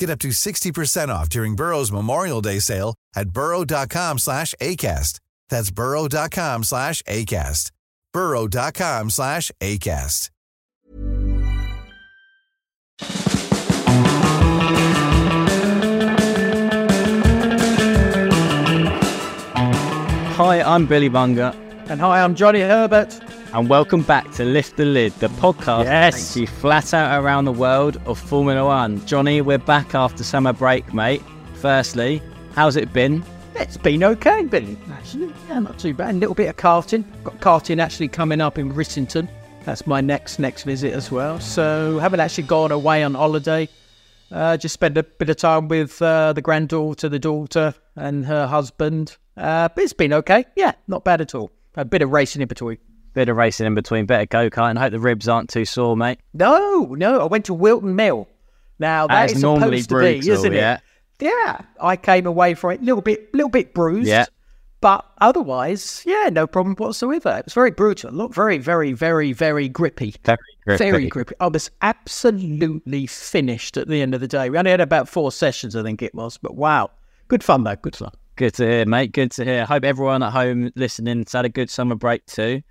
Get up to 60% off during Burrow's Memorial Day sale at burrow.com slash ACAST. That's burrow.com slash ACAST. burrow.com slash ACAST. Hi, I'm Billy Monger, And hi, I'm Johnny Herbert. And welcome back to Lift the Lid, the podcast that Yes. you flat out around the world of Formula One. Johnny, we're back after summer break, mate. Firstly, how's it been? It's been okay, Billy. Actually, yeah, not too bad. A little bit of karting. Got karting actually coming up in Rissington. That's my next next visit as well. So haven't actually gone away on holiday. Uh, just spent a bit of time with uh, the granddaughter, the daughter, and her husband. Uh, but it's been okay. Yeah, not bad at all. A bit of racing in between. Bit of racing in between, bit of go kart, and hope the ribs aren't too sore, mate. No, no, I went to Whilton Mill. Now that That's is normally supposed to be, isn't yeah. it? Yeah, I came away from it a little bit, little bit bruised. Yeah. But otherwise, yeah, no problem whatsoever. It was very brutal. Look, very, very, very, very grippy. Very grippy. Very grippy. I was absolutely finished at the end of the day. We only had about four sessions, I think it was. But wow, good fun though. Good fun. Good to hear, mate. Good to hear. Hope everyone at home listening has had a good summer break too.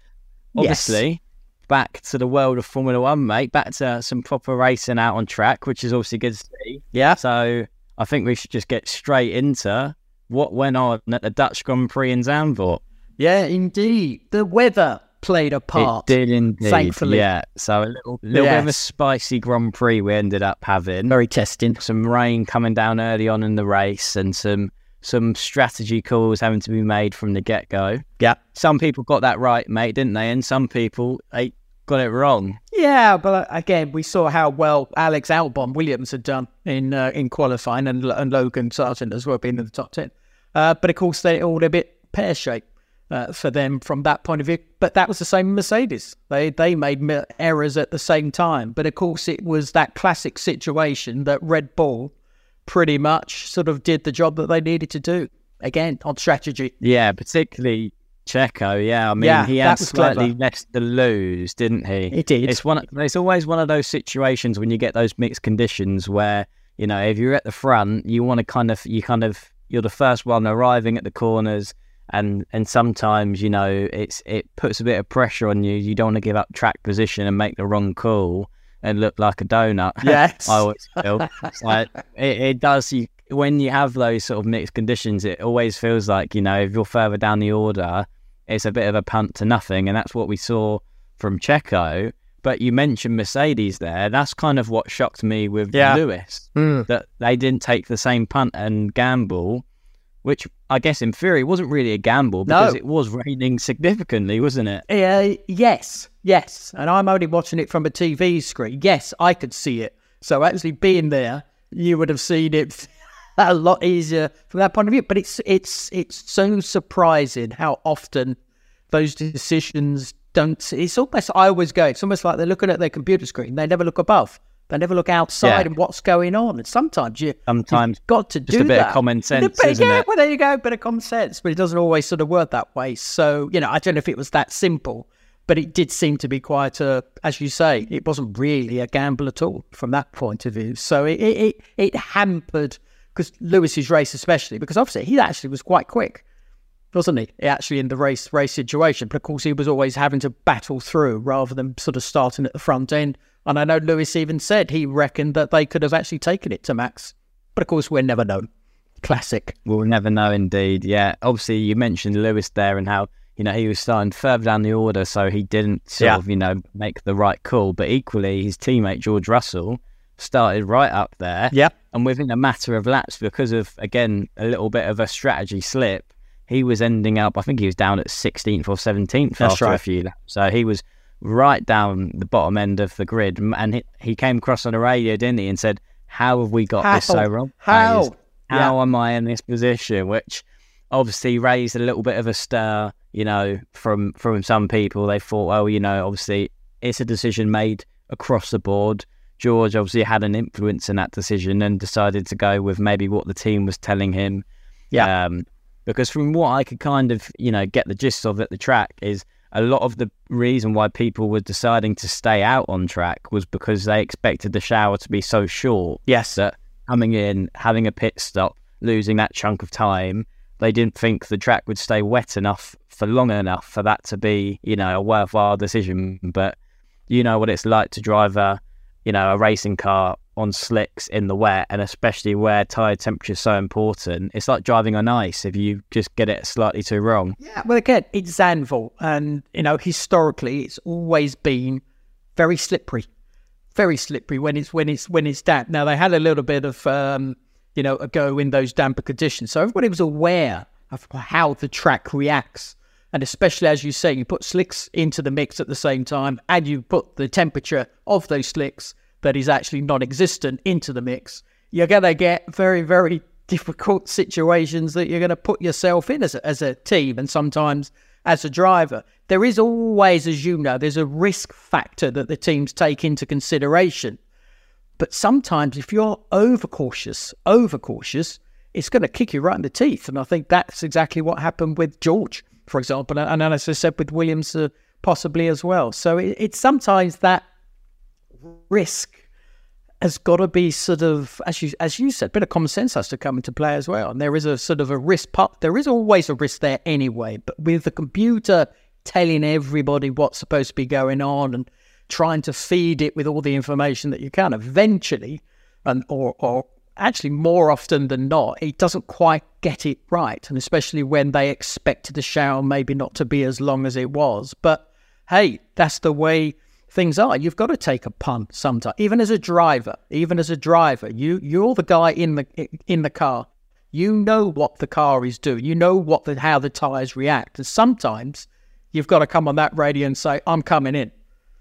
Yes. Obviously, back to the world of Formula One, mate. Back to some proper racing out on track, which is obviously good to see. Yeah. So I think we should just get straight into what went on at the Dutch Grand Prix in Zandvoort. Yeah, indeed. The weather played a part. It did indeed. Thankfully. Yeah. So a little, little bit of a spicy Grand Prix we ended up having. Very testing. some rain coming down early on in the race and some some strategy calls having to be made from the get go. Yeah. Some people got that right, mate, didn't they? And some people they got it wrong. Yeah, but again, we saw how well Alex Albon Williams had done in uh, in qualifying, and, and Logan Sargeant as well being in the top ten. Uh, but of course, they're all a bit pear shaped uh, for them from that point of view. But that was the same Mercedes. They they made errors at the same time. But of course, it was that classic situation that Red Bull pretty much sort of did the job that they needed to do again on strategy. Yeah, particularly Checo. Yeah, I mean Yeah, he had slightly clever. less to lose, didn't he? He did. It's one. It's always one of those situations when you get those mixed conditions where you know if you're at the front, you want to kind of you kind of you're the first one arriving at the corners. And and sometimes you know it's it puts a bit of pressure on you. You don't want to give up track position and make the wrong call and look like a donut. Yes. I always feel like it, it does. You when you have those sort of mixed conditions, it always feels like you know if you're further down the order, it's a bit of a punt to nothing, and that's what we saw from Checo. But you mentioned Mercedes there. That's kind of what shocked me with Yeah. Lewis hmm. that they didn't take the same punt and gamble, which I guess in theory wasn't really a gamble because No. it was raining significantly, wasn't it? Uh, yes, yes. And I'm only watching it from a TV screen. Yes, I could see it. So actually being there, you would have seen it a lot easier from that point of view. But it's it's it's so surprising how often those decisions don't. It's almost I always go. It's almost like they're looking at their computer screen. They never look above. They never look outside Yeah. and what's going on. And sometimes you Sometimes you've got to just do a bit of common sense, bit- isn't yeah, it? well there you go, a bit of common sense, but it doesn't always sort of work that way. So you know, I don't know if it was that simple, but it did seem to be quite a, as you say, it wasn't really a gamble at all from that point of view. So it it it, it hampered because Lewis's race especially because obviously he actually was quite quick wasn't he? Actually, in the race race situation, but of course he was always having to battle through rather than sort of starting at the front end. And I know Lewis even said he reckoned that they could have actually taken it to Max, but of course we'll never know. Classic. We'll never know, indeed. Yeah, obviously you mentioned Lewis there and how you know he was starting further down the order, so he didn't sort Yeah. of you know make the right call. But equally, his teammate George Russell started right up there, Yeah. and within a matter of laps, because of again a little bit of a strategy slip, he was ending up. I think he was down at 16th or 17th That's after a few laps. So he was right down the bottom end of the grid, and he, he came across on the radio, didn't he, and said, "How have we got this so wrong? How? How am I in this position?" Which obviously raised a little bit of a stir, you know, from from some people. They thought, well, you know, obviously it's a decision made across the board. George obviously had an influence in that decision and decided to go with maybe what the team was telling him. Yeah. Um, because from what I could kind of, you know, get the gist of at the track is a lot of the reason why people were deciding to stay out on track was because they expected the shower to be so short Yes. that coming in, having a pit stop, losing that chunk of time, they didn't think the track would stay wet enough for long enough for that to be, you know, a worthwhile decision. But you know what it's like to drive a, you know, a racing car on slicks in the wet, and especially where tire temperature is so important. It's like driving on ice if you just get it slightly too wrong. Yeah, well, again, it's Zandvoort, and you know, historically, it's always been very slippery, very slippery when it's when it's when it's damp. Now they had a little bit of um, you know a go in those damper conditions, so everybody was aware of how the track reacts, and especially as you say, you put slicks into the mix at the same time, and you put the temperature of those slicks that is actually non-existent into the mix. You're gonna get very very difficult situations that you're going to put yourself in as a, as a team and sometimes as a driver. There is always, as you know, there's a risk factor that the teams take into consideration. But sometimes if you're overcautious, overcautious, it's going to kick you right in the teeth. And I think that's exactly what happened with George, for example, and and as I said with Williams, uh, possibly as well. So it, it's sometimes that risk has got to be sort of, as you as you said, a bit of common sense has to come into play as well. And there is a sort of a risk part. There is always a risk there anyway. But with the computer telling everybody what's supposed to be going on and trying to feed it with all the information that you can, eventually, and or or actually more often than not, it doesn't quite get it right. And especially when they expected the shower maybe not to be as long as it was. But hey, that's the way things are. You've got to take a punt sometimes, even as a driver. Even as a driver, you you're the guy in the in the car. You know what the car is doing. You know what the how the tires react. And sometimes you've got to come on that radio and say, "I'm coming in."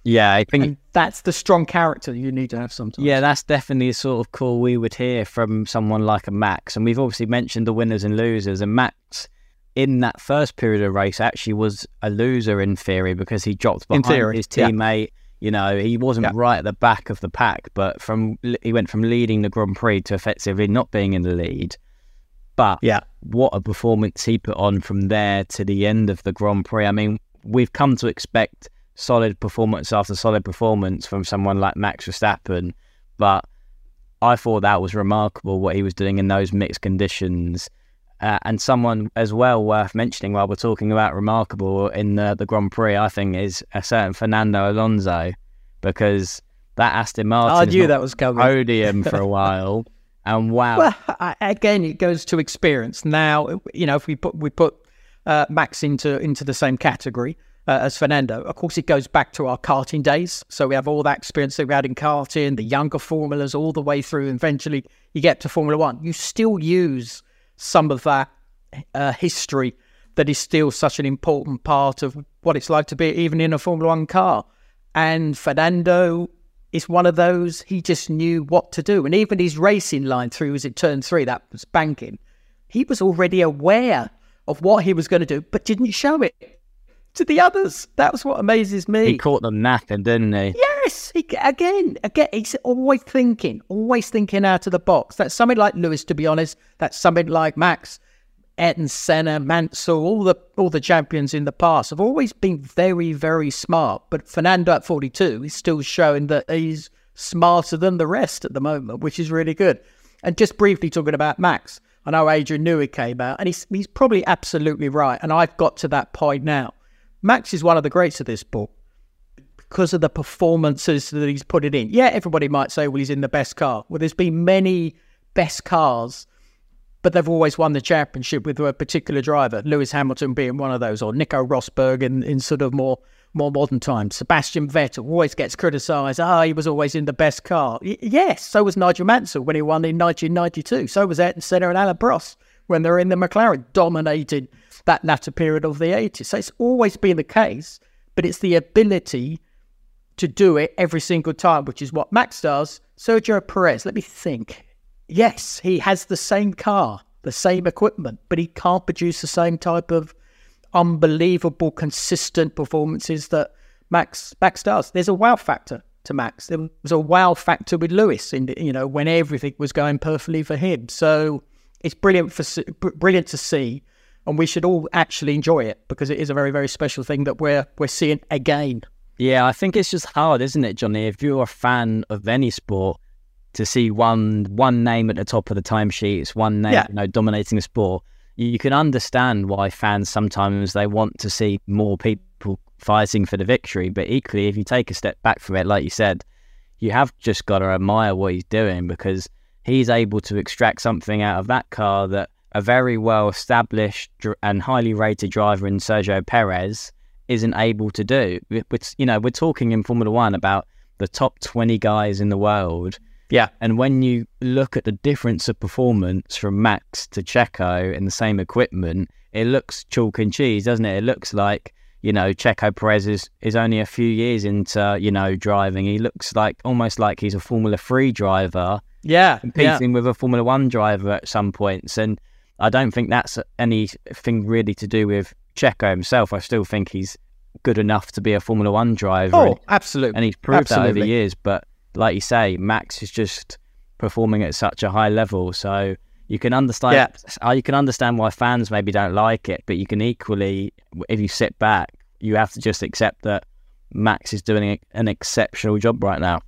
Yeah, I think And that's the strong character you need to have sometimes. Yeah, that's definitely the sort of call we would hear from someone like a Max. And we've obviously mentioned the winners and losers. And Max, in that first period of race, actually was a loser in theory because he dropped behind his yeah. You know, he wasn't Yeah. right at the back of the pack, but from he went from leading the Grand Prix to effectively not being in the lead. But Yeah. what a performance he put on from there to the end of the Grand Prix. I mean, we've come to expect solid performance after solid performance from someone like Max Verstappen, but I thought that was remarkable what he was doing in those mixed conditions. Uh, and someone as well worth mentioning while we're talking about remarkable in the, the Grand Prix, I think, is a certain Fernando Alonso because that Aston Martin I knew that was coming. podium for a while. And wow, Well, I, again, it goes to experience. Now, you know, if we put we put uh, Max into into the same category uh, as Fernando, of course, it goes back to our karting days. So we have all that experience that we had in karting, the younger formulas, all the way through. And eventually, you get to Formula One. You still use some of that uh, history that is still such an important part of what it's like to be even in a Formula One car. And Fernando is one of those, he just knew what to do. And even his racing line through, was it turn three, that was banking, he was already aware of what he was going to do, but didn't show it to the others. That's what amazes me. He caught them napping, didn't he? Yes, he, again, again, he's always thinking, always thinking out of the box. That's something like Lewis, to be honest. That's something like Max, Ayrton Senna, Mansell, all the all the champions in the past have always been very, very smart. But Fernando at 42 is still showing that he's smarter than the rest at the moment, which is really good. And just briefly talking about Max, I know Adrian knew Newey came out, and he's he's probably absolutely right. And I've got to that point now. Max is one of the greats of this book because of the performances that he's put it in. Yeah, everybody might say, well, he's in the best car. Well, there's been many best cars but they've always won the championship with a particular driver, Lewis Hamilton being one of those, or Nico Rosberg in, in sort of more more modern times. Sebastian Vettel always gets criticised. Ah, oh, he was always in the best car. Y- yes, so was Nigel Mansell when he won in 1992. So was Ayrton Senna and Alain Prost when they were in the McLaren, dominating that latter period of the 80s. So it's always been the case, but it's the ability to do it every single time, which is what Max does. Sergio Perez, let me think yes, he has the same car, the same equipment, but he can't produce the same type of unbelievable, consistent performances that Max Max does. There's a wow factor to Max. There was a wow factor with Lewis, in you know when everything was going perfectly for him. So it's brilliant for brilliant to see, and we should all actually enjoy it because it is a very very special thing that we're we're seeing again. Yeah, I think it's just hard, isn't it, Johnny? If you're a fan of any sport, to see one one name at the top of the timesheets, one name, yeah. you know, dominating the sport. You, you can understand why fans sometimes they want to see more people fighting for the victory. But equally, if you take a step back from it, like you said, you have just got to admire what he's doing because he's able to extract something out of that car that a very well established and highly rated driver in Sergio Perez isn't able to do. It's, you know, we're talking in Formula One about the top 20 guys in the world yeah. And when you look at the difference of performance from Max to Checo in the same equipment, it looks chalk and cheese, doesn't it? It looks like, you know, Checo Perez is, is only a few years into, you know, driving. He looks like almost like he's a Formula 3 driver. Yeah. Competing yeah. with a Formula 1 driver at some points. And I don't think that's anything really to do with Checo himself. I still think he's good enough to be a Formula 1 driver. Oh, absolutely. And he's proved absolutely. that over the years. But like you say, Max is just performing at such a high level. So you can understand yeah. Uh, you can understand why fans maybe don't like it, but you can equally, if you sit back, you have to just accept that Max is doing an exceptional job right now.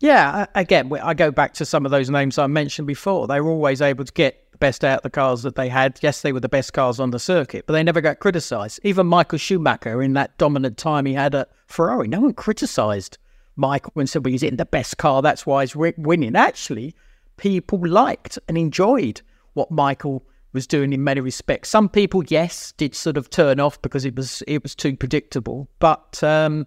Yeah, again, I go back to some of those names I mentioned before. They were always able to get best out the cars that they had. Yes, they were the best cars on the circuit, but they never got criticised. Even Michael Schumacher, in that dominant time he had at Ferrari, no one criticised Michael and said, well, he's in the best car, that's why he's winning. Actually, people liked and enjoyed what Michael was doing in many respects. Some people, yes, did sort of turn off because it was it was too predictable. But um,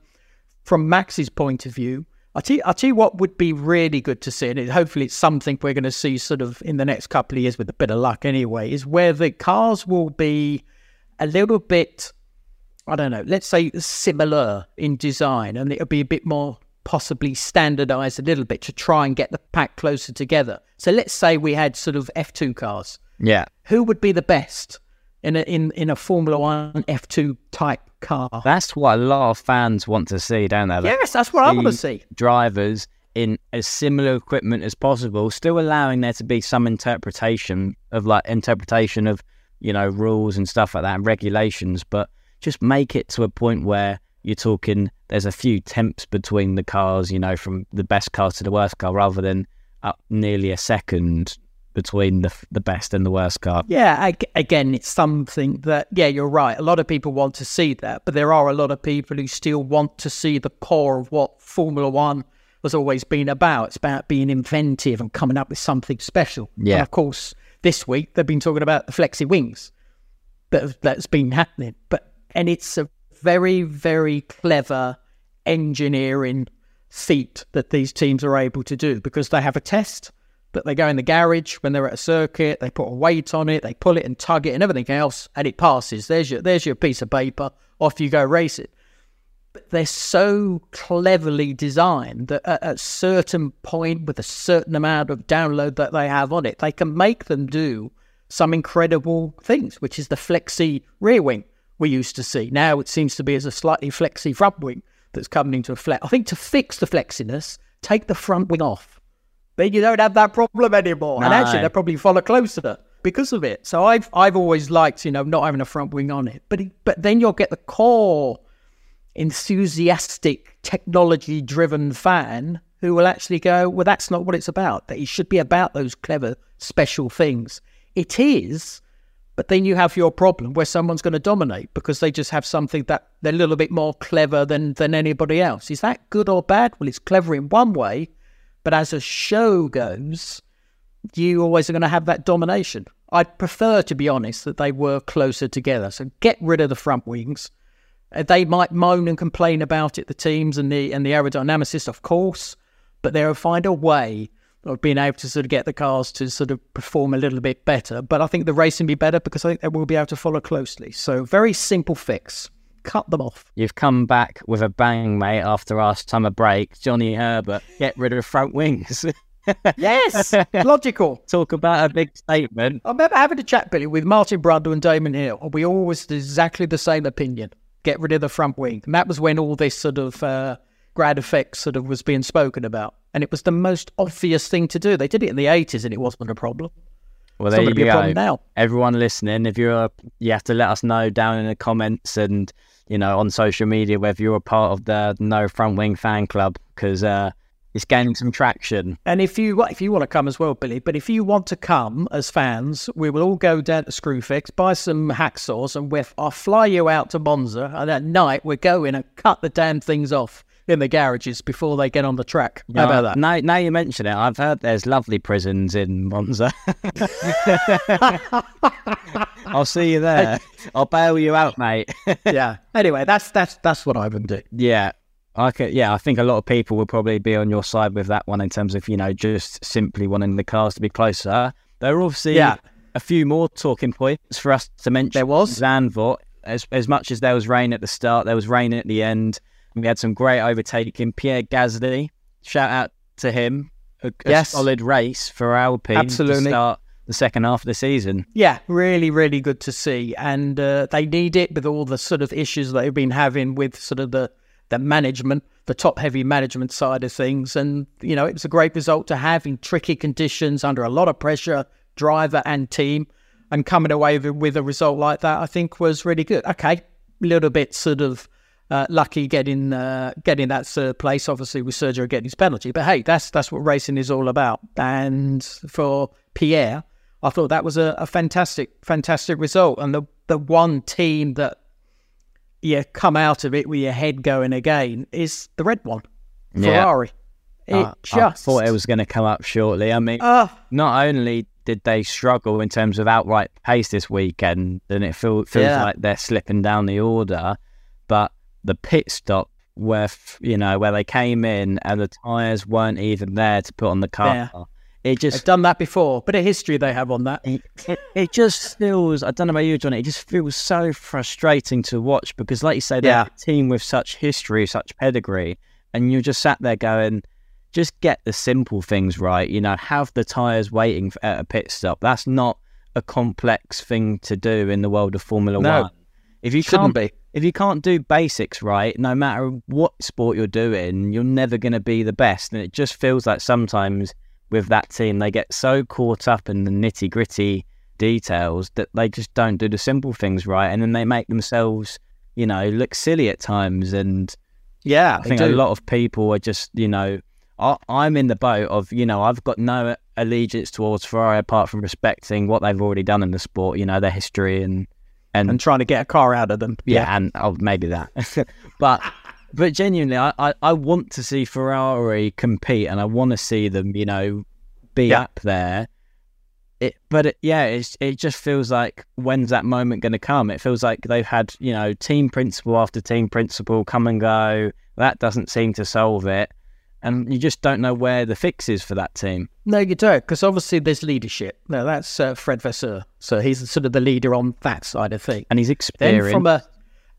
from Max's point of view, I tell, you, I tell you what would be really good to see, and hopefully it's something we're going to see sort of in the next couple of years with a bit of luck anyway, is where the cars will be a little bit, I don't know, let's say similar in design, and it'll be a bit more possibly standardized a little bit to try and get the pack closer together. So let's say we had sort of F2 cars. Yeah. Who would be the best in a, in, in a Formula One F2 type car? That's what a lot of fans want to see, don't they? yes, that's what I want to see. Drivers in as similar equipment as possible, still allowing there to be some interpretation of like interpretation of, you know, rules and stuff like that and regulations, but just make it to a point where you're talking there's a few temps between the cars, you know, from the best car to the worst car, rather than up nearly a second between the the best and the worst car. Yeah, I, again, it's something that yeah, you're right. A lot of people want to see that, but there are a lot of people who still want to see the core of what Formula One has always been about. It's about being inventive and coming up with something special. Yeah, and of course, this week they've been talking about the flexi wings that that's been happening, but and it's a very, very clever engineering feat that these teams are able to do because they have a test they go in the garage when they're at a circuit, they put a weight on it, they pull it and tug it and everything else, and it passes. There's your there's your piece of paper. Off you go race it. But they're so cleverly designed that at a certain point, with a certain amount of download that they have on it, they can make them do some incredible things, which is the flexi rear wing we used to see. Now it seems to be as a slightly flexy front wing that's coming into a flat. I think to fix the flexiness, take the front wing off. Then you don't have that problem anymore. And actually, No. they probably follow closer because of it. So I've I've always liked you know not having a front wing on it, but but then you'll get the core enthusiastic technology driven fan who will actually go, well, that's not what it's about. That it should be about those clever special things. It is, but then you have your problem where someone's going to dominate because they just have something that they're a little bit more clever than than anybody else. Is that good or bad? Well, it's clever in one way, but as a show goes, you always are going to have that domination. I'd prefer, to be honest, that they were closer together. So get rid of the front wings. Uh, They might moan and complain about it, the teams and the and the aerodynamicists, of course, but they'll find a way of being able to sort of get the cars to sort of perform a little bit better. But I think the racing will be better because I think they will be able to follow closely. So very simple fix. Cut them off. You've come back with a bang, mate, after our summer break. Johnny Herbert, get rid of front wings. Yes, logical. Talk about a big statement. I remember having a chat, Billy, with Martin Brundle and Damon Hill. and We always had exactly the same opinion. Get rid of the front wing. And that was when all this sort of uh, ground effect sort of was being spoken about. And it was the most obvious thing to do. They did it in the 80s and it wasn't a problem. Well, there you going to be a go. problem now. Everyone listening, if you're, you have to let us know down in the comments and you know on social media whether you're a part of the No Front Wing fan club because uh, it's gaining some traction. And if you if you want to come as well, Billy, but if you want to come as fans, we will all go down to Screwfix, buy some hacksaws, and we'll, I'll fly you out to Monza. And at night, we're going and cut the damn things off in the garages before they get on the track. How about that? Now, now you mention it, I've heard there's lovely prisons in Monza. I'll see you there. I'll bail you out, mate. yeah. Anyway, that's that's that's what I would do. yeah, I could, yeah, I think a lot of people will probably be on your side with that one in terms of you know just simply wanting the cars to be closer. There are obviously Yeah. a few more talking points for us to mention. There was. Zandvoort. As as much as there was rain at the start, there was rain at the end. We had some great overtaking. Pierre Gasly, shout out to him. A, a Yes. solid race for Alpine Absolutely. to start the second half of the season. Yeah, really, really good to see, and uh, they need it with all the sort of issues that they've been having with sort of the the management, the top heavy management side of things, and you know it was a great result to have in tricky conditions under a lot of pressure, driver and team, and coming away with, with a result like that, I think was really good. Okay, a little bit sort of. Uh, lucky getting uh, getting that third place, obviously with Sergio getting his penalty. But hey, that's that's what racing is all about. And for Pierre, I thought that was a, a fantastic, fantastic result. And the the one team that you come out of it with your head going again is the red one, Yeah. Ferrari. It I- just I thought it was going to come up shortly. I mean, Ah, not only did they struggle in terms of outright pace this weekend, and it feel, feels Yeah. like they're slipping down the order, but the pit stop where you know where they came in and the tires weren't even there to put on the car. Yeah. It they've just done that before. Bit of history they have on that. it, it, just feels I don't know about you, Johnny. It just feels so frustrating to watch because, like you say, they're Yeah. a team with such history, such pedigree, and you're just sat there going, just get the simple things right. You know, have the tires waiting for, at a pit stop. That's not a complex thing to do in the world of Formula No. One. If you Shouldn't can't be. if you can't do basics right, no matter what sport you're doing, you're never going to be the best. And it just feels like sometimes with that team, they get so caught up in the nitty gritty details that they just don't do the simple things right. And then they make themselves, you know, look silly at times. And Yeah, I think a lot of people are just, you know, I, I'm in the boat of, you know, I've got no allegiance towards Ferrari apart from respecting what they've already done in the sport, you know, their history and, and, and trying to get a car out of them. yeah, and oh, maybe that. but but genuinely, I, I, I want to see Ferrari compete, and I want to see them, you know, be Yeah. up there. It, but it, yeah, it's, it just feels like when's that moment going to come? It feels like they've had you know team principal after team principal come and go. That doesn't seem to solve it, and you just don't know where the fix is for that team. No, you don't, because obviously there's leadership. No, that's uh, Fred Vasseur. So he's sort of the leader on that side of things. And he's Then experienced. from a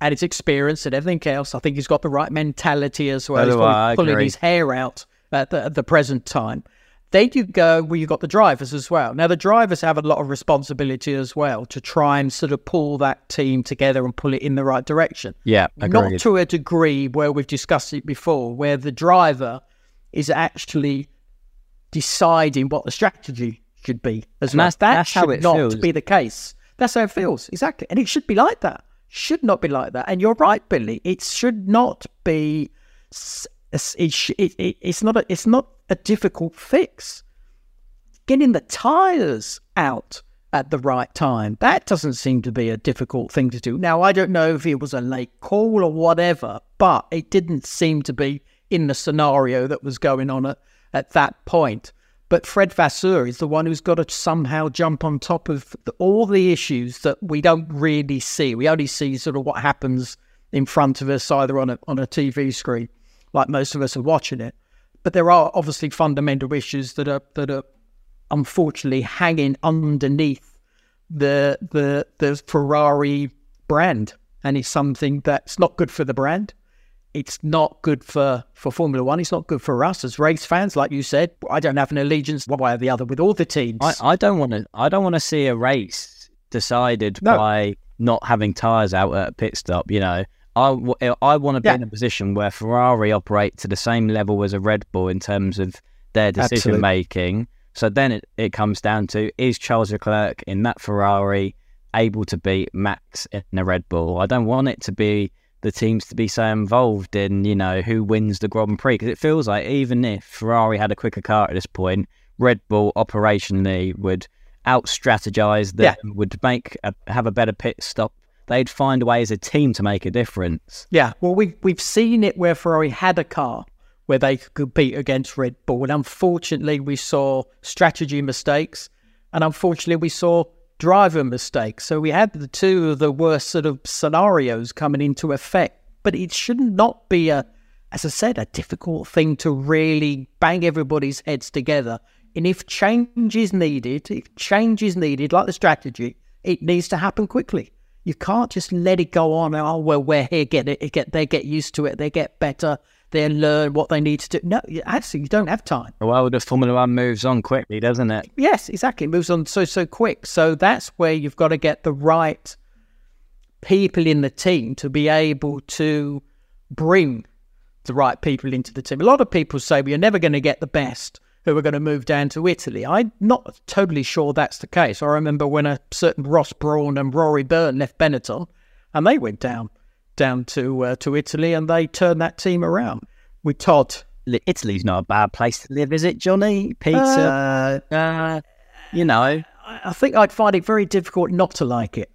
and his experience and everything else, I think he's got the right mentality as well. So he's probably I, I pulling agree. his hair out at the, at the present time. Then you go well, you've got the drivers as well. Now the drivers have a lot of responsibility as well to try and sort of pull that team together and pull it in the right direction. Yeah, agreed. Not to a degree where we've discussed it before, where the driver is actually deciding what the strategy should be. As And well. that's- that that's how should it not feels. be the case. That's how it feels exactly, and it should be like that. Should not be like that. And you're right, Billy. It should not be. s- s- it, it, it's not a. It's not a difficult fix. Getting the tires out at the right time that doesn't seem to be a difficult thing to do. Now I don't know if it was a late call or whatever, but it didn't seem to be in the scenario that was going on at, at that point. But Fred Vasseur is the one who's got to somehow jump on top of the, all the issues that we don't really see. We only see sort of what happens in front of us, either on a on a TV screen, like most of us are watching it. But there are obviously fundamental issues that are that are unfortunately hanging underneath the the the Ferrari brand, and it's something that's not good for the brand. It's not good for, for Formula One. It's not good for us as race fans. Like you said, I don't have an allegiance one way or the other with all the teams. I, I don't want to. I don't want to see a race decided No. by not having tires out at a pit stop. You know, I, w- eh, I want to be Yeah. in a position where Ferrari operate to the same level as a Red Bull in terms of their decision making. So then it, it comes down to is Charles Leclerc in that Ferrari able to beat Max in a Red Bull? I don't want it to be the teams to be so involved in, you know, who wins the Grand Prix because it feels like even if Ferrari had a quicker car at this point, Red Bull operationally would out strategize them, Yeah. would make a, have a better pit stop. They'd find a way as a team to make a difference. Yeah, well, we've we've seen it where Ferrari had a car where they could compete against Red Bull, and unfortunately, we saw strategy mistakes, and unfortunately, we saw driver mistakes. So we had the two of the worst sort of scenarios coming into effect. But it should not be a, as I said, a difficult thing to really bang everybody's heads together. And if change is needed, if change is needed, like the strategy, it needs to happen quickly. You can't just let it go on. Oh well, we're here. Get it. Get they get used to it. They get better. They learn what they need to do. No, you- actually, you don't have time. Well, the Formula One moves on quickly, doesn't it? Yes, exactly. It moves on so so quick. So that's where you've got to get the right people in the team to be able to bring the right people into the team. A lot of people say well, you're never going to get the best who are going to move down to Italy. I'm not totally sure that's the case. I remember when a certain Ross Brawn and Rory Byrne left Benetton, and they went down down to uh, to Italy, and they turned that team around with Todt. Italy's not a bad place to live, is it, Johnny? Peter, Uh, uh, you know, I I think I'd find it very difficult not to like it.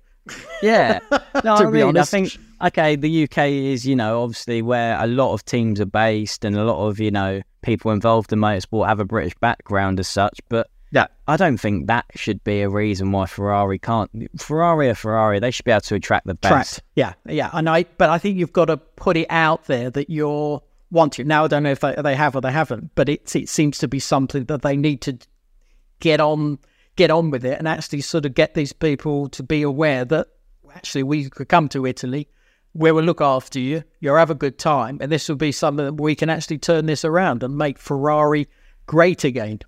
Yeah. No, To I be mean, honest. I think okay, the UK is, you know, obviously where a lot of teams are based and a lot of, you know, people involved in motorsport have a British background as such, but Yeah. I don't think that should be a reason why Ferrari can't Ferrari or Ferrari, they should be able to attract the best. tracked. Yeah, yeah. And I, but I think you've got to put it out there that you're wanting. Now I don't know if they, they have or they haven't, but it it seems to be something that they need to get on get on with it and actually sort of get these people to be aware that actually we could come to Italy. We will look after you. You'll have a good time, and this will be something that we can actually turn this around and make Ferrari great again.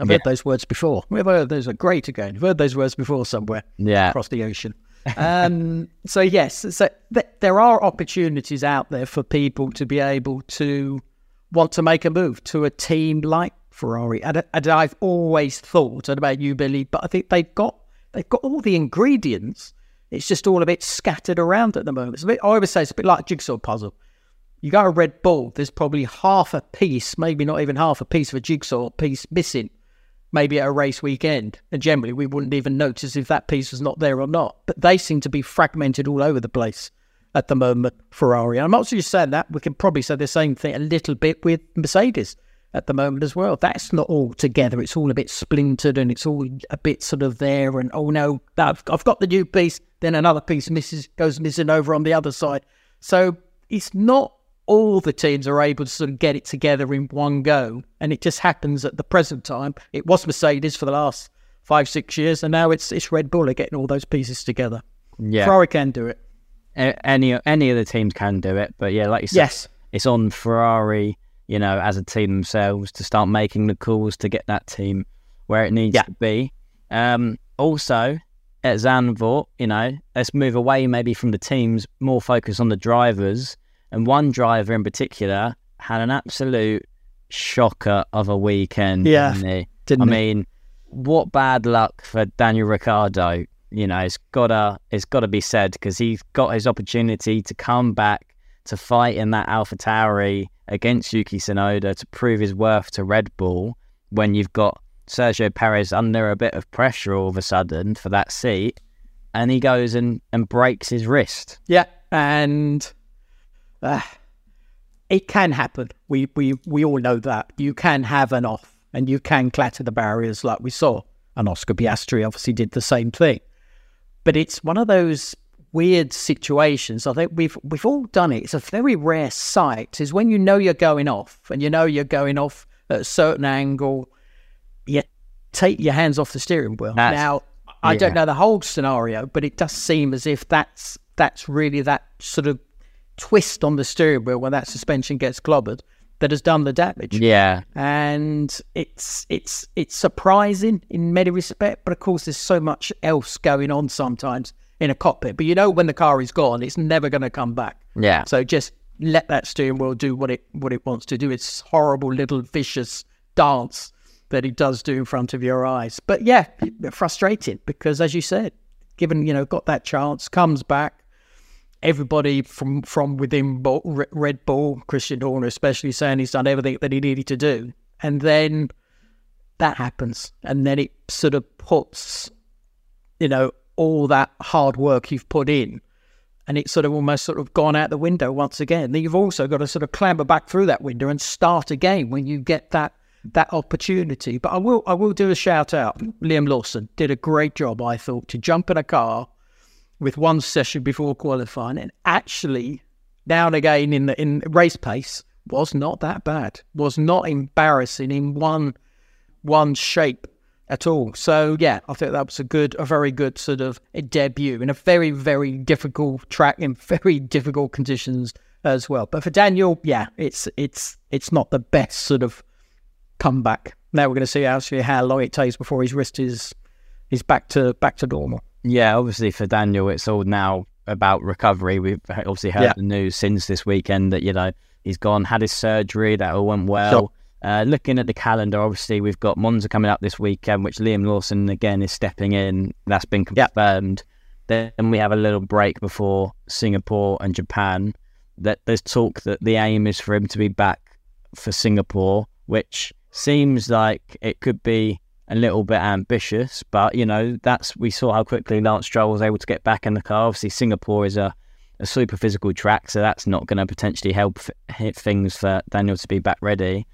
I've heard those words before. We've heard those are great again. I've heard those words before somewhere Yeah. across the ocean. Um, so yes, so th- there are opportunities out there for people to be able to want to make a move to a team like Ferrari, and, and I've always thought, I don't know about you, Billy, but I think they've got they've got all the ingredients. It's just all a bit scattered around at the moment. It's a bit, I always say it's a bit like a jigsaw puzzle. You go to Red Bull, there's probably half a piece, maybe not even half a piece of a jigsaw piece missing maybe at a race weekend. And generally, we wouldn't even notice if that piece was not there or not. But they seem to be fragmented all over the place at the moment, Ferrari. And I'm not just saying that. We can probably say the same thing a little bit with Mercedes at the moment as well. That's not all together. It's all a bit splintered and it's all a bit sort of there. And oh no, I've, I've got the new piece. Then another piece misses, goes missing over on the other side. So it's not all the teams are able to sort of get it together in one go. And it just happens at the present time. It was Mercedes for the last five, six years, and now it's it's Red Bull are getting all those pieces together. Yeah. Ferrari can do it. Any any of the teams can do it, but yeah, like you said, Yes. it's on Ferrari you know, as a team themselves to start making the calls to get that team where it needs Yeah. to be. Um, also, at Zandvoort, you know, let's move away maybe from the teams, more focus on the drivers. And one driver in particular had an absolute shocker of a weekend. Yeah, didn't didn't I mean, what bad luck for Daniel Ricciardo. You know, it's gotta it's gotta be said because he's got his opportunity to come back to fight in that Alpha Tauri against Yuki Tsunoda to prove his worth to Red Bull when you've got Sergio Perez under a bit of pressure all of a sudden for that seat, and he goes and, and breaks his wrist. Yeah, and uh, it can happen. We we we all know that you can have an off, and you can clatter the barriers like we saw. And Oscar Piastri obviously did the same thing. But it's one of those weird situations. I think we've we've all done it. It's a very rare sight. Is when you know you're going off, and you know you're going off at a certain angle. You take your hands off the steering wheel. That's- now I don't know the whole scenario, but it does seem as if that's that's really that sort of twist on the steering wheel when that suspension gets clobbered that has done the damage. Yeah, And it's it's it's surprising in many respects, but of course there's so much else going on sometimes in a cockpit. But you know when the car is gone, it's never going to come back. yeah. So just let that steering wheel do what it what it wants to do. Its horrible little vicious dance that it does do in front of your eyes. But yeah, frustrating because as you said, given you know got that chance, comes back. Everybody from from within Red Bull, Christian Horner especially, saying he's done everything that he needed to do, and then that happens, and then it sort of puts, you know, all that hard work you've put in and it's sort of almost sort of gone out the window once again. Then you've also got to sort of clamber back through that window and start again when you get that that opportunity. But I will I will do a shout out. Liam Lawson did a great job, I thought, to jump in a car with one session before qualifying and actually down again in the in race pace was not that bad. Was not embarrassing in one one shape at all. So yeah, I think that was a good, a very good sort of debut in a very, very difficult track in very difficult conditions as well. But for Daniel, yeah, it's it's it's not the best sort of comeback. Now we're going to see actually how long it takes before his wrist is is back to back to normal. Yeah, obviously for Daniel, it's all now about recovery. We've obviously heard Yeah. the news since this weekend that you know he's gone, had his surgery, that all went well. Sure. Uh, looking at the calendar, obviously we've got Monza coming up this weekend, which Liam Lawson again is stepping in. That's been confirmed. Then we have a little break before Singapore and Japan. That there's talk that the aim is for him to be back for Singapore, which seems like it could be a little bit ambitious, but you know that's we saw how quickly Lance Stroll was able to get back in the car. Obviously, Singapore is a, a super physical track, so that's not going to potentially help f- hit things for Daniel to be back ready.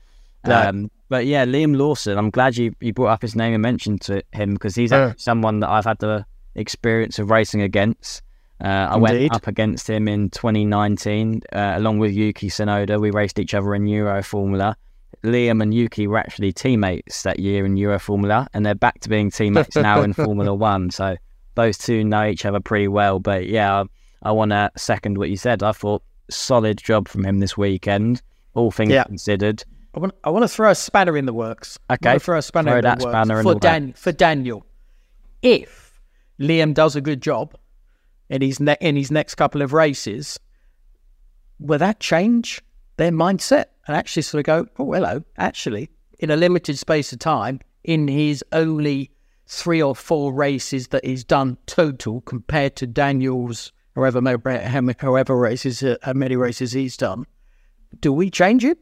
No. Um, but yeah, Liam Lawson, I'm glad you, you brought up his name and mentioned to him because he's actually someone that I've had the experience of racing against. Uh, I went up against him in 2019 uh, along with Yuki Tsunoda. We raced each other in Euro Formula. Liam and Yuki were actually teammates that year in Euro Formula, and they're back to being teammates now in Formula One. So those two know each other pretty well. But yeah, I, I want to second what you said. I thought solid job from him this weekend, all things Yeah. considered. I want I want to throw a spanner in the works. I Okay. want to throw a spanner Throw in that the works spanner in for Dan for Daniel. If Liam does a good job in his ne- in his next couple of races, will that change their mindset and actually sort of go, oh hello, actually, in a limited space of time, in his only three or four races that he's done total compared to Daniel's however however races uh, how many races he's done, do we change it?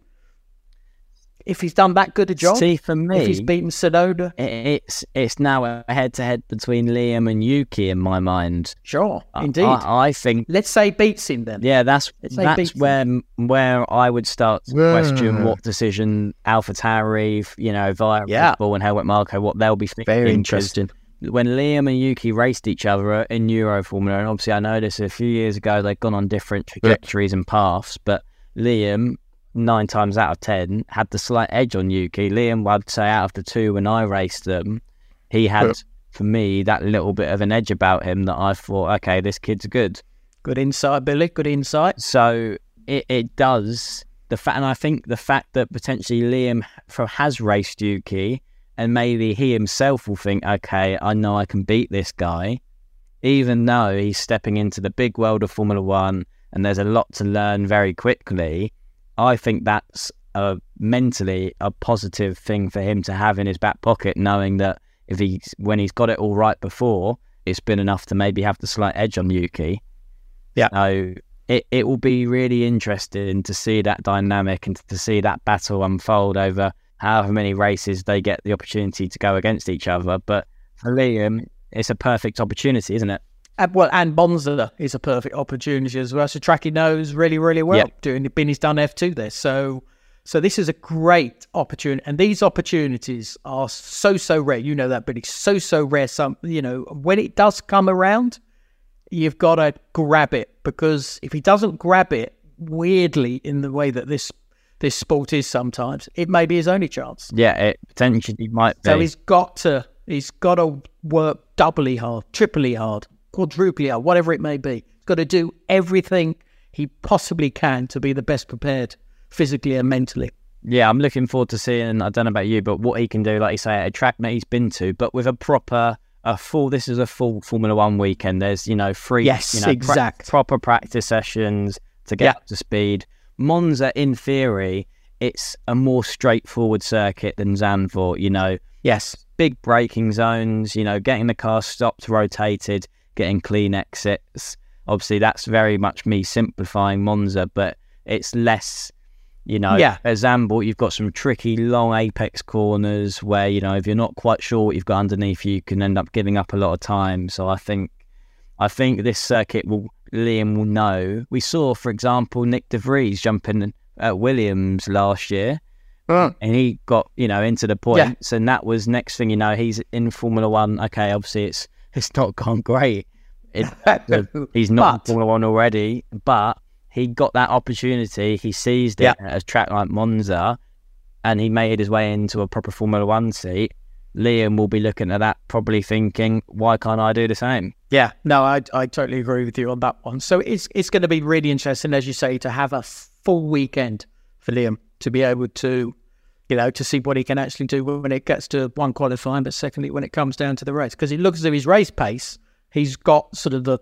If he's done that good a job, See, for me, if he's beaten Tsunoda, it's it's now a head to head between Liam and Yuki in my mind. sure, I- indeed. I, I think Let's say beats him then. Yeah, that's that's beating. where where I would start to question what decision Alpha Tauri, you know, via Yeah. Red Bull and Helmut Marko, what they'll be thinking. Very 'cause interesting. When Liam and Yuki raced each other in Euro Formula, and obviously I know this a few years ago, they've gone on different trajectories and paths, but Liam, nine times out of ten, had the slight edge on Yuki. Liam, I'd say out of the two when I raced them, he had, for me, that little bit of an edge about him that I thought, okay, this kid's good. Good insight, Billy. Good insight. So it, it does the fact, and I think the fact that potentially Liam has raced Yuki, and maybe he himself will think, okay, I know I can beat this guy, even though he's stepping into the big world of Formula One, and there's a lot to learn very quickly. I think that's a mentally a positive thing for him to have in his back pocket, knowing that if he's when he's got it all right before, it's been enough to maybe have the slight edge on Yuki. Yeah. So it, it will be really interesting to see that dynamic and to see that battle unfold over however many races they get the opportunity to go against each other. But for Liam, it's a perfect opportunity, isn't it? And, well, and Monza is a perfect opportunity as well. So track he knows really, really well. Yep. Doing Binny's done F two there, so so this is a great opportunity, and these opportunities are so so rare. You know that, but it's so so rare. Some you know when it does come around, you've got to grab it because if he doesn't grab it, weirdly in the way that this this sport is sometimes, it may be his only chance. Yeah, it potentially might be. So he's got to he's got to work doubly hard, triply hard, quadruply hard, whatever it may be. He's got to do everything he possibly can to be the best prepared physically and mentally. Yeah, I'm looking forward to seeing. I don't know about you, but what he can do, like you say, at a track that he's been to, but with a proper, a full. This is a full Formula One weekend. There's you know free, Yes, you know, pra- proper practice sessions to get Yeah. up to speed. Monza, in theory, it's a more straightforward circuit than Zandvoort. You know, Yes, big braking zones. You know, getting the car stopped, rotated, getting clean exits. Obviously, that's very much me simplifying Monza, but it's less. You know, Yeah. at Zandvoort, you've got some tricky long apex corners where you know if you're not quite sure what you've got underneath you, you can end up giving up a lot of time. So I think, I think this circuit will Liam will know. We saw, for example, Nyck de Vries jumping at Williams last year, and he got you know into the points, and that was next thing you know he's in Formula One. Okay, obviously it's it's not gone great. It, he's not But- One already, but he got that opportunity. He seized it Yeah. at a track like Monza, and he made his way into a proper Formula One seat. Liam will be looking at that, probably thinking, "Why can't I do the same?" Yeah, no, I I totally agree with you on that one. So it's it's going to be really interesting, as you say, to have a full weekend for Liam to be able to, you know, to see what he can actually do when it gets to one qualifying, but secondly when it comes down to the race, because it looks as if his race pace, he's got sort of the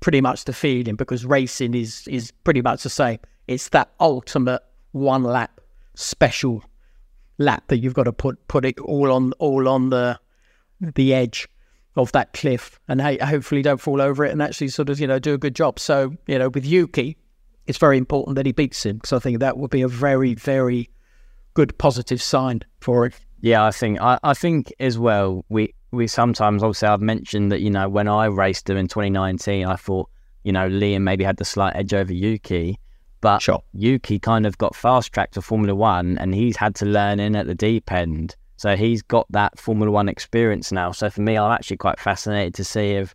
pretty much the feeling because racing is is pretty much the same. It's that ultimate one lap special lap that you've got to put put it all on all on the the edge of that cliff and hey, hopefully don't fall over it and actually sort of you know do a good job. So you know with Yuki, it's very important that he beats him because I think that would be a very very good positive sign for it. Yeah, I think I, I think as well. We we sometimes obviously I've mentioned that you know when I raced him in 2019, I thought you know Liam maybe had the slight edge over Yuki, but Sure. Yuki kind of got fast tracked to Formula One, and he's had to learn in at the deep end. So he's got that Formula One experience now. So for me, I'm actually quite fascinated to see if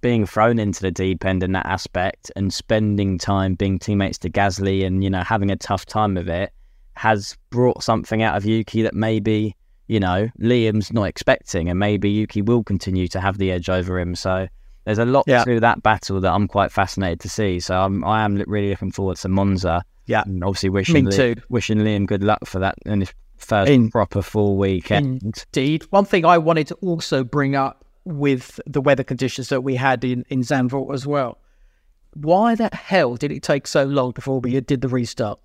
being thrown into the deep end in that aspect and spending time being teammates to Gasly and you know having a tough time with it has brought something out of Yuki that maybe you know Liam's not expecting, and maybe Yuki will continue to have the edge over him. So there's a lot Yeah. to that battle that I'm quite fascinated to see. So I'm, I am really looking forward to Monza. Yeah. and obviously wishing Me Li- too. wishing Liam good luck for that in his first In- proper full weekend. Indeed. One thing I wanted to also bring up with the weather conditions that we had in, in Zandvoort as well. Why the hell did it take so long before we did the restart?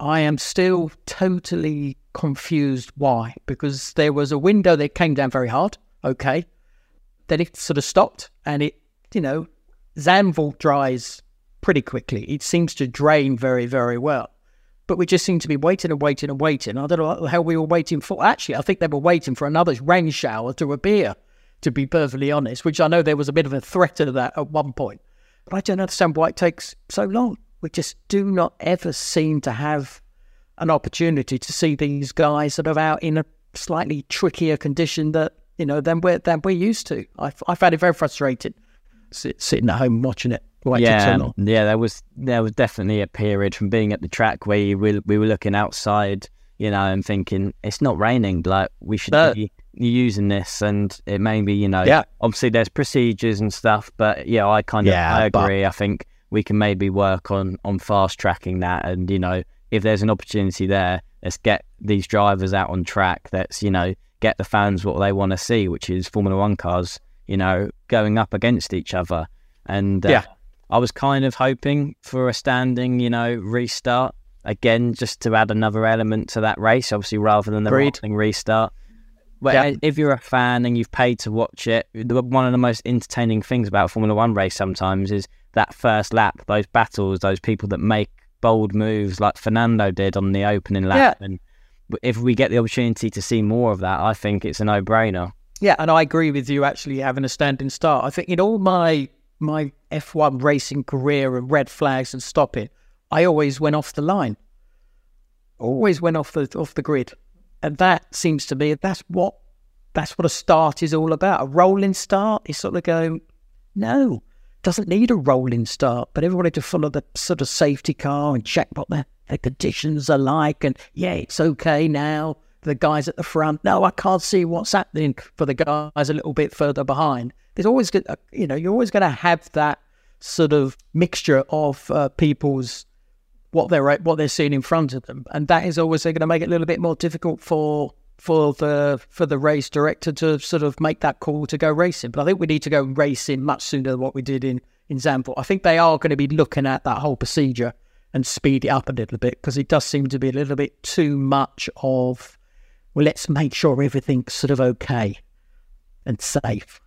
I am still totally confused why. Because there was a window that came down very hard. Okay. Then it sort of stopped and it, you know, Zandvoort dries pretty quickly. It seems to drain very, very well but we just seem to be waiting and waiting and waiting. I don't know hell we were waiting for. Actually, I think they were waiting for another rain shower to appear, to be perfectly honest, which I know there was a bit of a threat to that at one point. But I don't understand why it takes so long. We just do not ever seem to have an opportunity to see these guys sort of out in a slightly trickier condition that, you know, than we're, than we're used to. I, I found it very frustrating sit, sitting at home watching it. Why it took so yeah, yeah. There was there was definitely a period from being at the track where you were, we were looking outside, you know, and thinking it's not raining. Like we should No. be using this, and it may be, you know, Yeah. Obviously, there's procedures and stuff, but yeah, I kind of Yeah, I but- agree. I think we can maybe work on on fast tracking that. And you know, if there's an opportunity there, let's get these drivers out on track. Let's you know get the fans what they want to see, which is Formula One cars, you know, going up against each other. And uh, Yeah. I was kind of hoping for a standing, you know, restart again, just to add another element to that race, obviously, rather than the rolling restart. But Yeah. if you're a fan and you've paid to watch it, one of the most entertaining things about a Formula One race sometimes is that first lap, those battles, those people that make bold moves like Fernando did on the opening lap. And if we get the opportunity to see more of that, I think it's a no-brainer. Yeah, and I agree with you actually having a standing start. I think in all my my F1 racing career and red flags and stopping, I always went off the line. Always went off the off the grid. And that seems to me that's what that's what a start is all about. A rolling start is sort of going, no, doesn't need a rolling start, but everybody to follow the sort of safety car and check what the, the conditions are like. And yeah, it's okay now. The guys at the front, no, I can't see what's happening for the guys a little bit further behind. There's always, you know, you're always going to have that sort of mixture of uh, people's what they're what they're seeing in front of them, and that is always going to make it a little bit more difficult for for the for the race director to sort of make that call to go racing. But I think we need to go racing much sooner than what we did in in Zandvoort. I think they are going to be looking at that whole procedure and speed it up a little bit because it does seem to be a little bit too much of well, let's make sure everything's sort of okay and safe,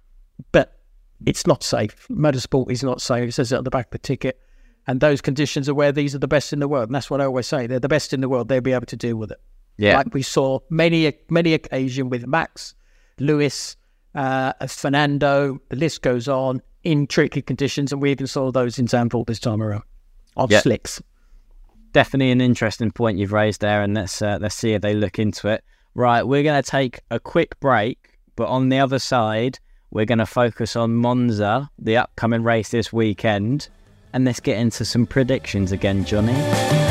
but it's not safe. Motorsport is not safe. It says it on the back of the ticket. And those conditions are where these are the best in the world. And that's what I always say. They're the best in the world. They'll be able to deal with it. Yeah. Like we saw many, many occasion with Max, Lewis, uh, Fernando, the list goes on in tricky conditions. And we even saw those in Zandvoort this time around on Yeah. slicks. definitely an interesting point you've raised there, and let's uh, let's see if they look into it. Right, we're going to take a quick break, but on the other side, we're going to focus on Monza, the upcoming race this weekend, and let's get into some predictions again, Johnny.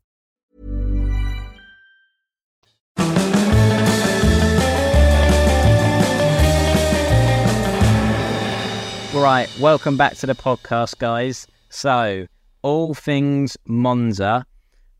Right, welcome back to the podcast, guys. So, all things Monza.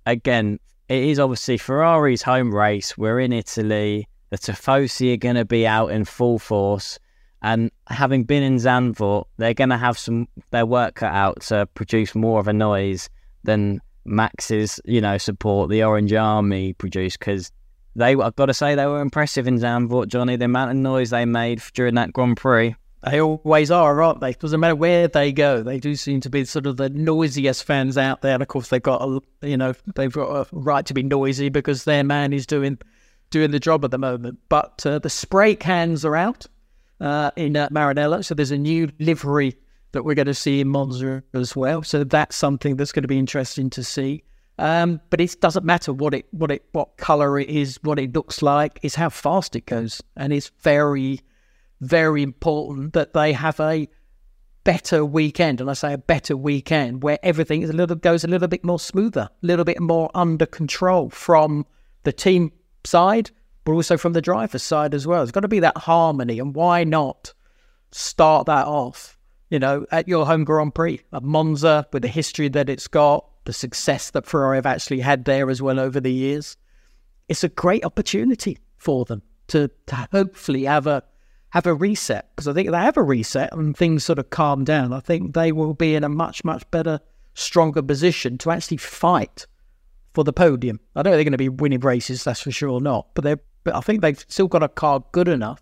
Again, it is obviously Ferrari's home race. We're in Italy. The Tifosi are going to be out in full force. And having been in Zandvoort, they're going to have some their work cut out to produce more of a noise than Max's, you know, support, the Orange Army produced. Because they, I've got to say, they were impressive in Zandvoort, Johnny. The amount of noise they made during that Grand Prix. They always are, aren't they? Doesn't matter where they go. They do seem to be sort of the noisiest fans out there. And of course, they've got a, you know, they've got a right to be noisy because their man is doing doing the job at the moment. But uh, the spray cans are out uh, in uh, Maranello, so there's a new livery that we're going to see in Monza as well. So that's something that's going to be interesting to see. Um, but it doesn't matter what it what it what color it is, what it looks like, is how fast it goes, and it's very very important that they have a better weekend, and I say a better weekend where everything is a little goes a little bit more smoother, a little bit more under control from the team side, but also from the driver's side as well. There's got to be that harmony, and why not start that off? You know, at your home Grand Prix, at Monza, with the history that it's got, the success that Ferrari have actually had there as well over the years. It's a great opportunity for them to, to hopefully have a have a reset because I think if they have a reset and things sort of calm down. I think they will be in a much much better, stronger position to actually fight for the podium. I don't think they're going to be winning races, that's for sure or not. But they but I think they've still got a car good enough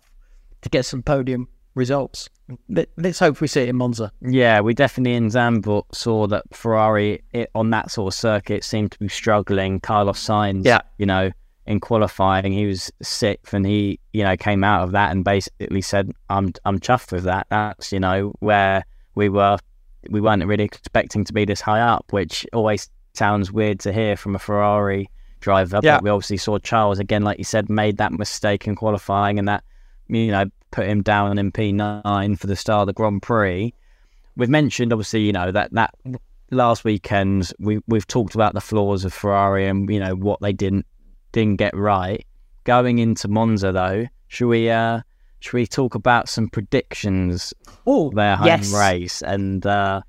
to get some podium results. Let, us hope we see it in Monza. Yeah, we definitely in Zandvoort saw that Ferrari it, on that sort of circuit seemed to be struggling. Carlos Sainz, Yeah. you know, in qualifying, he was sixth, and he, you know, came out of that and basically said, "I'm, I'm chuffed with that." That's, you know, where we were, we weren't really expecting to be this high up, which always sounds weird to hear from a Ferrari driver. Yeah. But we obviously saw Charles again, like you said, made that mistake in qualifying, and that, you know, put him down in P9 for the start of the Grand Prix. We've mentioned, obviously, you know, that that last weekend we we've talked about the flaws of Ferrari and you know what they didn't didn't get right. Going into Monza though, should we uh should we talk about some predictions Oh, for their home yes. race and uh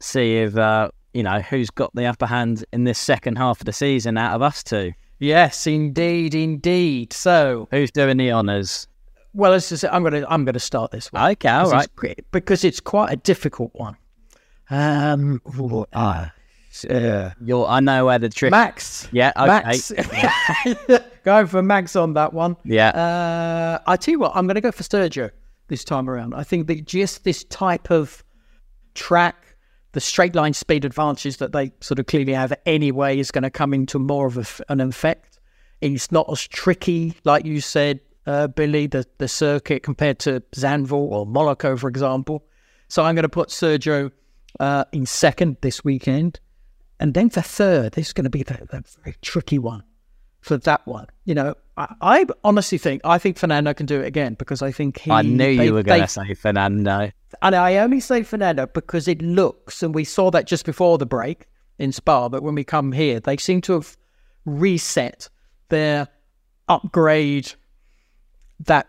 see if uh you know who's got the upper hand in this second half of the season out of us two? Yes, indeed, indeed. So, Who's doing the honours? well, just, I'm gonna I'm gonna start this one. Okay, all because it's because it's quite a difficult one. Um, ooh, ah, uh, You're, I know where the trick. Max. Yeah, okay. Max. Going for Max on that one. Yeah. Uh, I tell you what, I'm going to go for Sergio this time around. I think that just this type of track, the straight line speed advantages that they sort of clearly have anyway, is going to come into more of a an effect. It's not as tricky, like you said, uh, Billy, the, the circuit compared to Zandvoort or Monaco, for example. So I'm going to put Sergio uh, in second this weekend. And then for third, this is going to be the, the very tricky one for that one. You know, I, I honestly think I think Fernando can do it again because I think he. I knew they- you were going to say Fernando. and I only say Fernando because it looks, and we saw that just before the break in Spa, but when we come here, they seem to have reset their upgrade that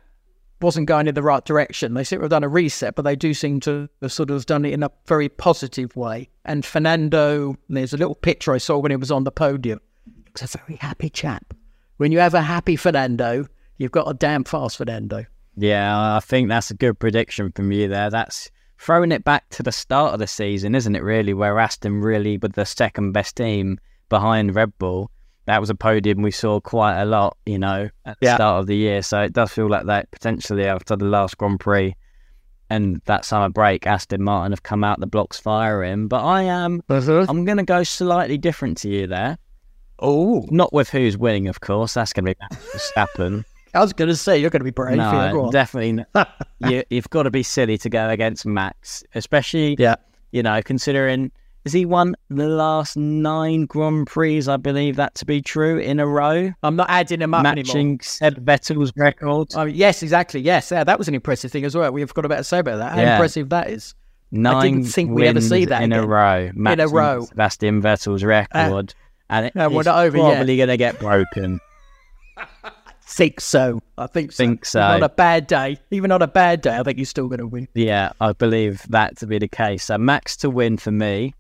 wasn't going in the right direction. They seem to have done a reset, but they do seem to have sort of done it in a very positive way. And Fernando, there's a little picture I saw when he was on the podium. Looks a very happy chap. When you have a happy Fernando, you've got a damn fast Fernando. Yeah, I think that's a good prediction from you there. That's throwing it back to the start of the season, isn't it, really, where Aston really were the second best team behind Red Bull. That was a podium we saw quite a lot, you know, at the Yeah. start of the year. So it does feel like that potentially after the last Grand Prix and that summer break, Aston Martin have come out the blocks firing. But I am, I'm going to go slightly different to you there. Oh, Not with who's winning, of course. That's going to be Max Verstappen. I was going to say you're going to be brave. No, definitely. You, you've got to be silly to go against Max, especially Yeah. you know considering has he won the last nine Grand Prix? I believe that to be true in a row, I'm not adding him up anymore. matching Seb Vettel's record. Oh, yes, exactly. Yes, yeah, that was an impressive thing as well. We've got about to say about that. How Yeah. impressive that is. Nine think we'd ever see that in a again. row. Matching row. Sebastian Vettel's record, and it- uh, we're it's not over probably going to get broken. Think so. I think so. Think so. Even on a bad day, even on a bad day, I think you're still going to win. yeah, I believe that to be the case. So Max to win for me.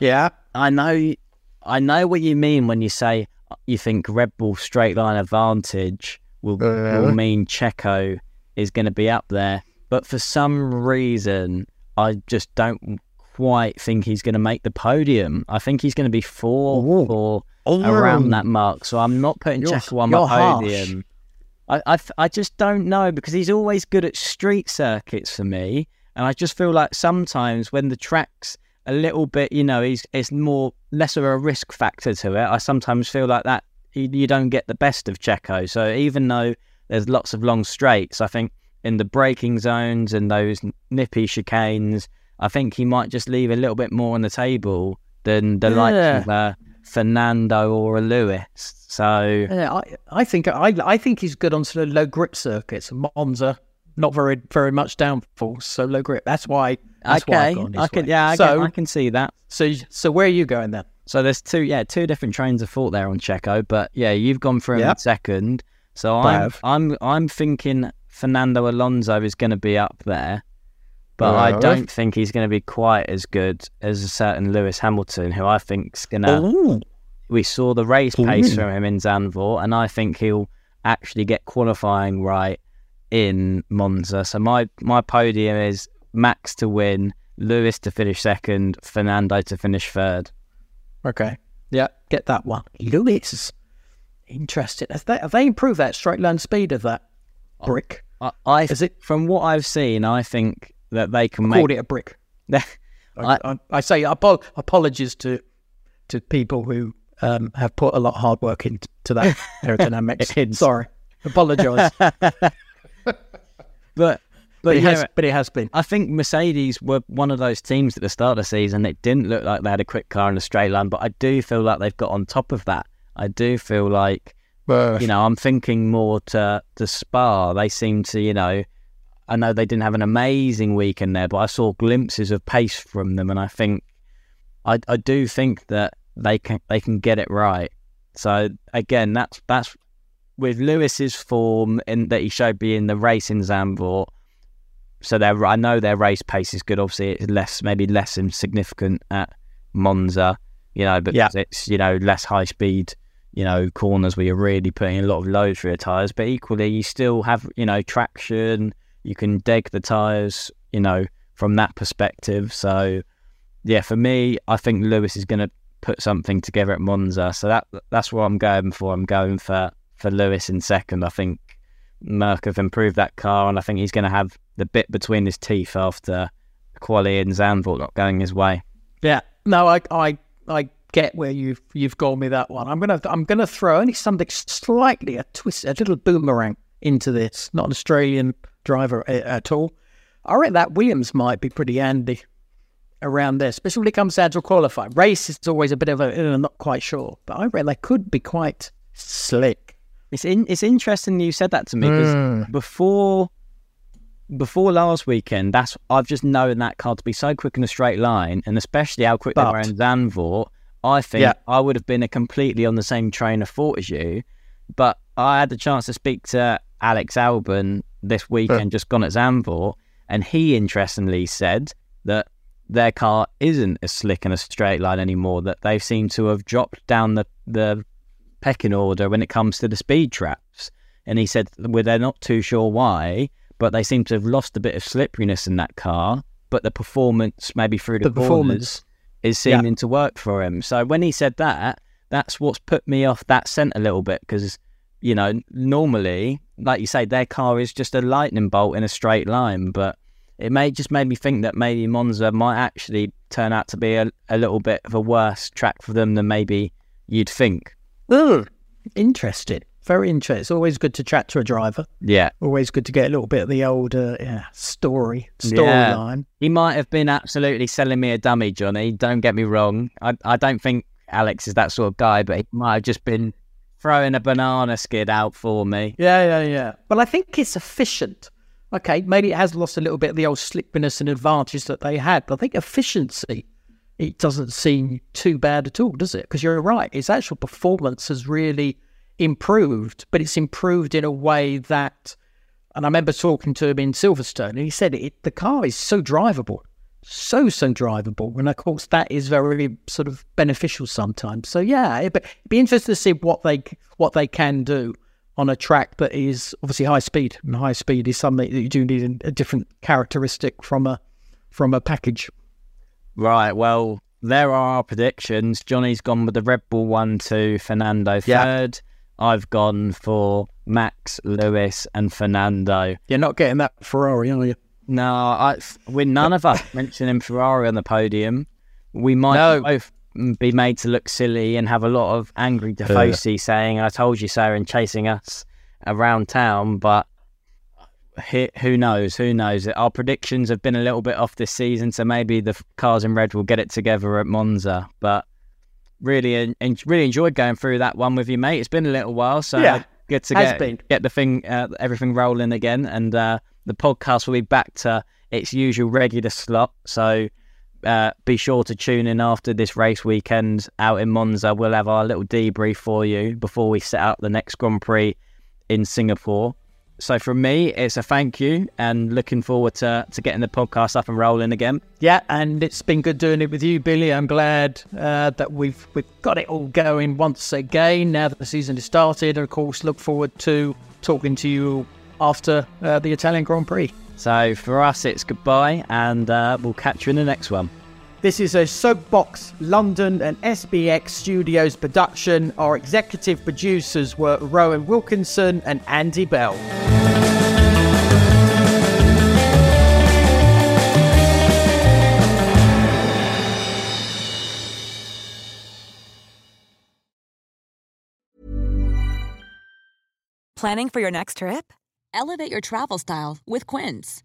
Yeah. I know, I know what you mean when you say you think Red Bull straight line advantage will, will mean Checo is going to be up there, but for some reason, I just don't quite think he's going to make the podium. I think he's going to be four or around that mark. So I'm not putting Checo on harsh. podium. I, I, I just don't know because he's always good at street circuits for me. And I just feel like sometimes when the track's a little bit, you know, he's it's more less of a risk factor to it. I sometimes feel like that you, you don't get the best of Checo. So even though there's lots of long straights, I think in the braking zones and those nippy chicanes, I think he might just leave a little bit more on the table than the Yeah. likes of uh, Fernando or a Lewis. So Yeah, I, I think I, I think he's good on sort of low grip circuits. Monza, not very very much downforce, so low grip. That's why. That's why okay, this I can way. yeah, I, so, can, I can see that. so so where are you going then? So there's two, yeah, two different trains of thought there on Checo, but yeah, you've gone for him Yep. second. So I I'm. I'm, I'm thinking Fernando Alonso is going to be up there, but I don't think he's going to be quite as good as a certain Lewis Hamilton, who I think's going to. We saw the race pace Ooh. from him in Zandvoort, and I think he'll actually get qualifying right in Monza. So my my podium is Max to win, Lewis to finish second, Fernando to finish third. Okay. Yeah, get that one. Lewis. Interesting. Have they, have they improved that straight line speed of that brick? I, I Is it- from what I've seen, I think that they can Called make it a brick. I, I, I, I say apo- apologies to to people who um, have put a lot of hard work into that aerodynamics. Sorry, apologise. but but but it yeah, has, but it has been. I think Mercedes were one of those teams at the start of the season. It didn't look like they had a quick car in a straight line, but I do feel like they've got on top of that. I do feel like you know I'm thinking more to to Spa. They seem to you know. I know they didn't have an amazing weekend there, but I saw glimpses of pace from them, and I think I I do think that they can they can get it right. So again, that's that's with Lewis's form in that he showed being the race in Zandvoort. So their I know their race pace is good. Obviously, it's less maybe less significant at Monza, you know, because Yeah. it's you know less high speed, you know, corners where you're really putting a lot of load through your tires. But equally, you still have you know traction. You can deg the tires, you know, from that perspective. So yeah, for me, I think Lewis is going to put something together at Monza. So that that's what I'm going for. I'm going for for Lewis in second. I think Merc have improved that car, and I think he's going to have the bit between his teeth after Quali and Zandvoort not going his way. Yeah. No, I, I, I get where you've you've gone with that one. I'm gonna I'm gonna throw only something slightly a twist, a little boomerang into this. Not an Australian driver at all. I reckon that Williams might be pretty handy around there, especially when it comes down to qualifying. Race is always a bit of a uh, not quite sure, but I reckon they could be quite slick. It's in, it's interesting you said that to me because mm. before before last weekend, that's I've just known that car to be so quick in a straight line, and especially how quick they were in Zandvoort. I think Yeah. I would have been a completely on the same train of thought as you, but I had the chance to speak to Alex Albon this weekend, just gone at Zandvoort, and he interestingly said that their car isn't as slick in a straight line anymore. That they seem to have dropped down the the pecking order when it comes to the speed traps. And he said, well, they're not too sure why, but they seem to have lost a bit of slipperiness in that car. But the performance, maybe through the, The performance. is seeming to work for him. So when he said that, that's what's put me off that scent a little bit because, you know, normally, like you say, their car is just a lightning bolt in a straight line. But it may just made me think that maybe Monza might actually turn out to be a, a little bit of a worse track for them than maybe you'd think. Ugh. Interesting. Very interesting. It's always good to chat to a driver. Yeah. Always good to get a little bit of the older uh, yeah, story Yeah. storyline. He might have been absolutely selling me a dummy, Johnny. Don't get me wrong. I, I don't think Alex is that sort of guy, but he might have just been throwing a banana skid out for me. Yeah, yeah, yeah. Well, I think it's efficient. Okay, maybe it has lost a little bit of the old slippiness and advantage that they had, but I think efficiency, it doesn't seem too bad at all, does it? Because you're right, its actual performance has really improved, but it's improved in a way that, and I remember talking to him in Silverstone, and he said it, the car is so drivable, so so drivable, and of course that is very sort of beneficial sometimes. So yeah, it'd be, it'd be interesting to see what they what they can do on a track that is obviously high speed, and high speed is something that you do need a different characteristic from a from a package. Right. Well, there are our predictions. Johnny's gone with the Red Bull 1 2, Fernando Yeah. third. I've gone for Max, Lewis, and Fernando. You're not getting that Ferrari, are you? No, I, we're none of us mentioning Ferrari on the podium. We might No. both be made to look silly and have a lot of angry Tifosi saying, I told you so, and chasing us around town. But who knows? Who knows? Our predictions have been a little bit off this season, so maybe the cars in red will get it together at Monza. But really, really enjoyed going through that one with you, mate. It's been a little while, so Yeah, good to get get the thing, uh, everything rolling again, and uh, the podcast will be back to its usual regular slot. So uh, be sure to tune in after this race weekend out in Monza. We'll have our little debrief for you before we set out the next Grand Prix in Singapore. So from me, it's a thank you and looking forward to, to getting the podcast up and rolling again. Yeah, and it's been good doing it with you, Billy. I'm glad uh, that we've we've got it all going once again now that the season has started. Of course, look forward to talking to you after uh, the Italian Grand Prix. So for us, it's goodbye, and uh, we'll catch you in the next one. This is a Soapbox London and SBX Studios production. Our executive producers were Rowan Wilkinson and Andy Bell. Planning for your next trip? Elevate your travel style with Quince.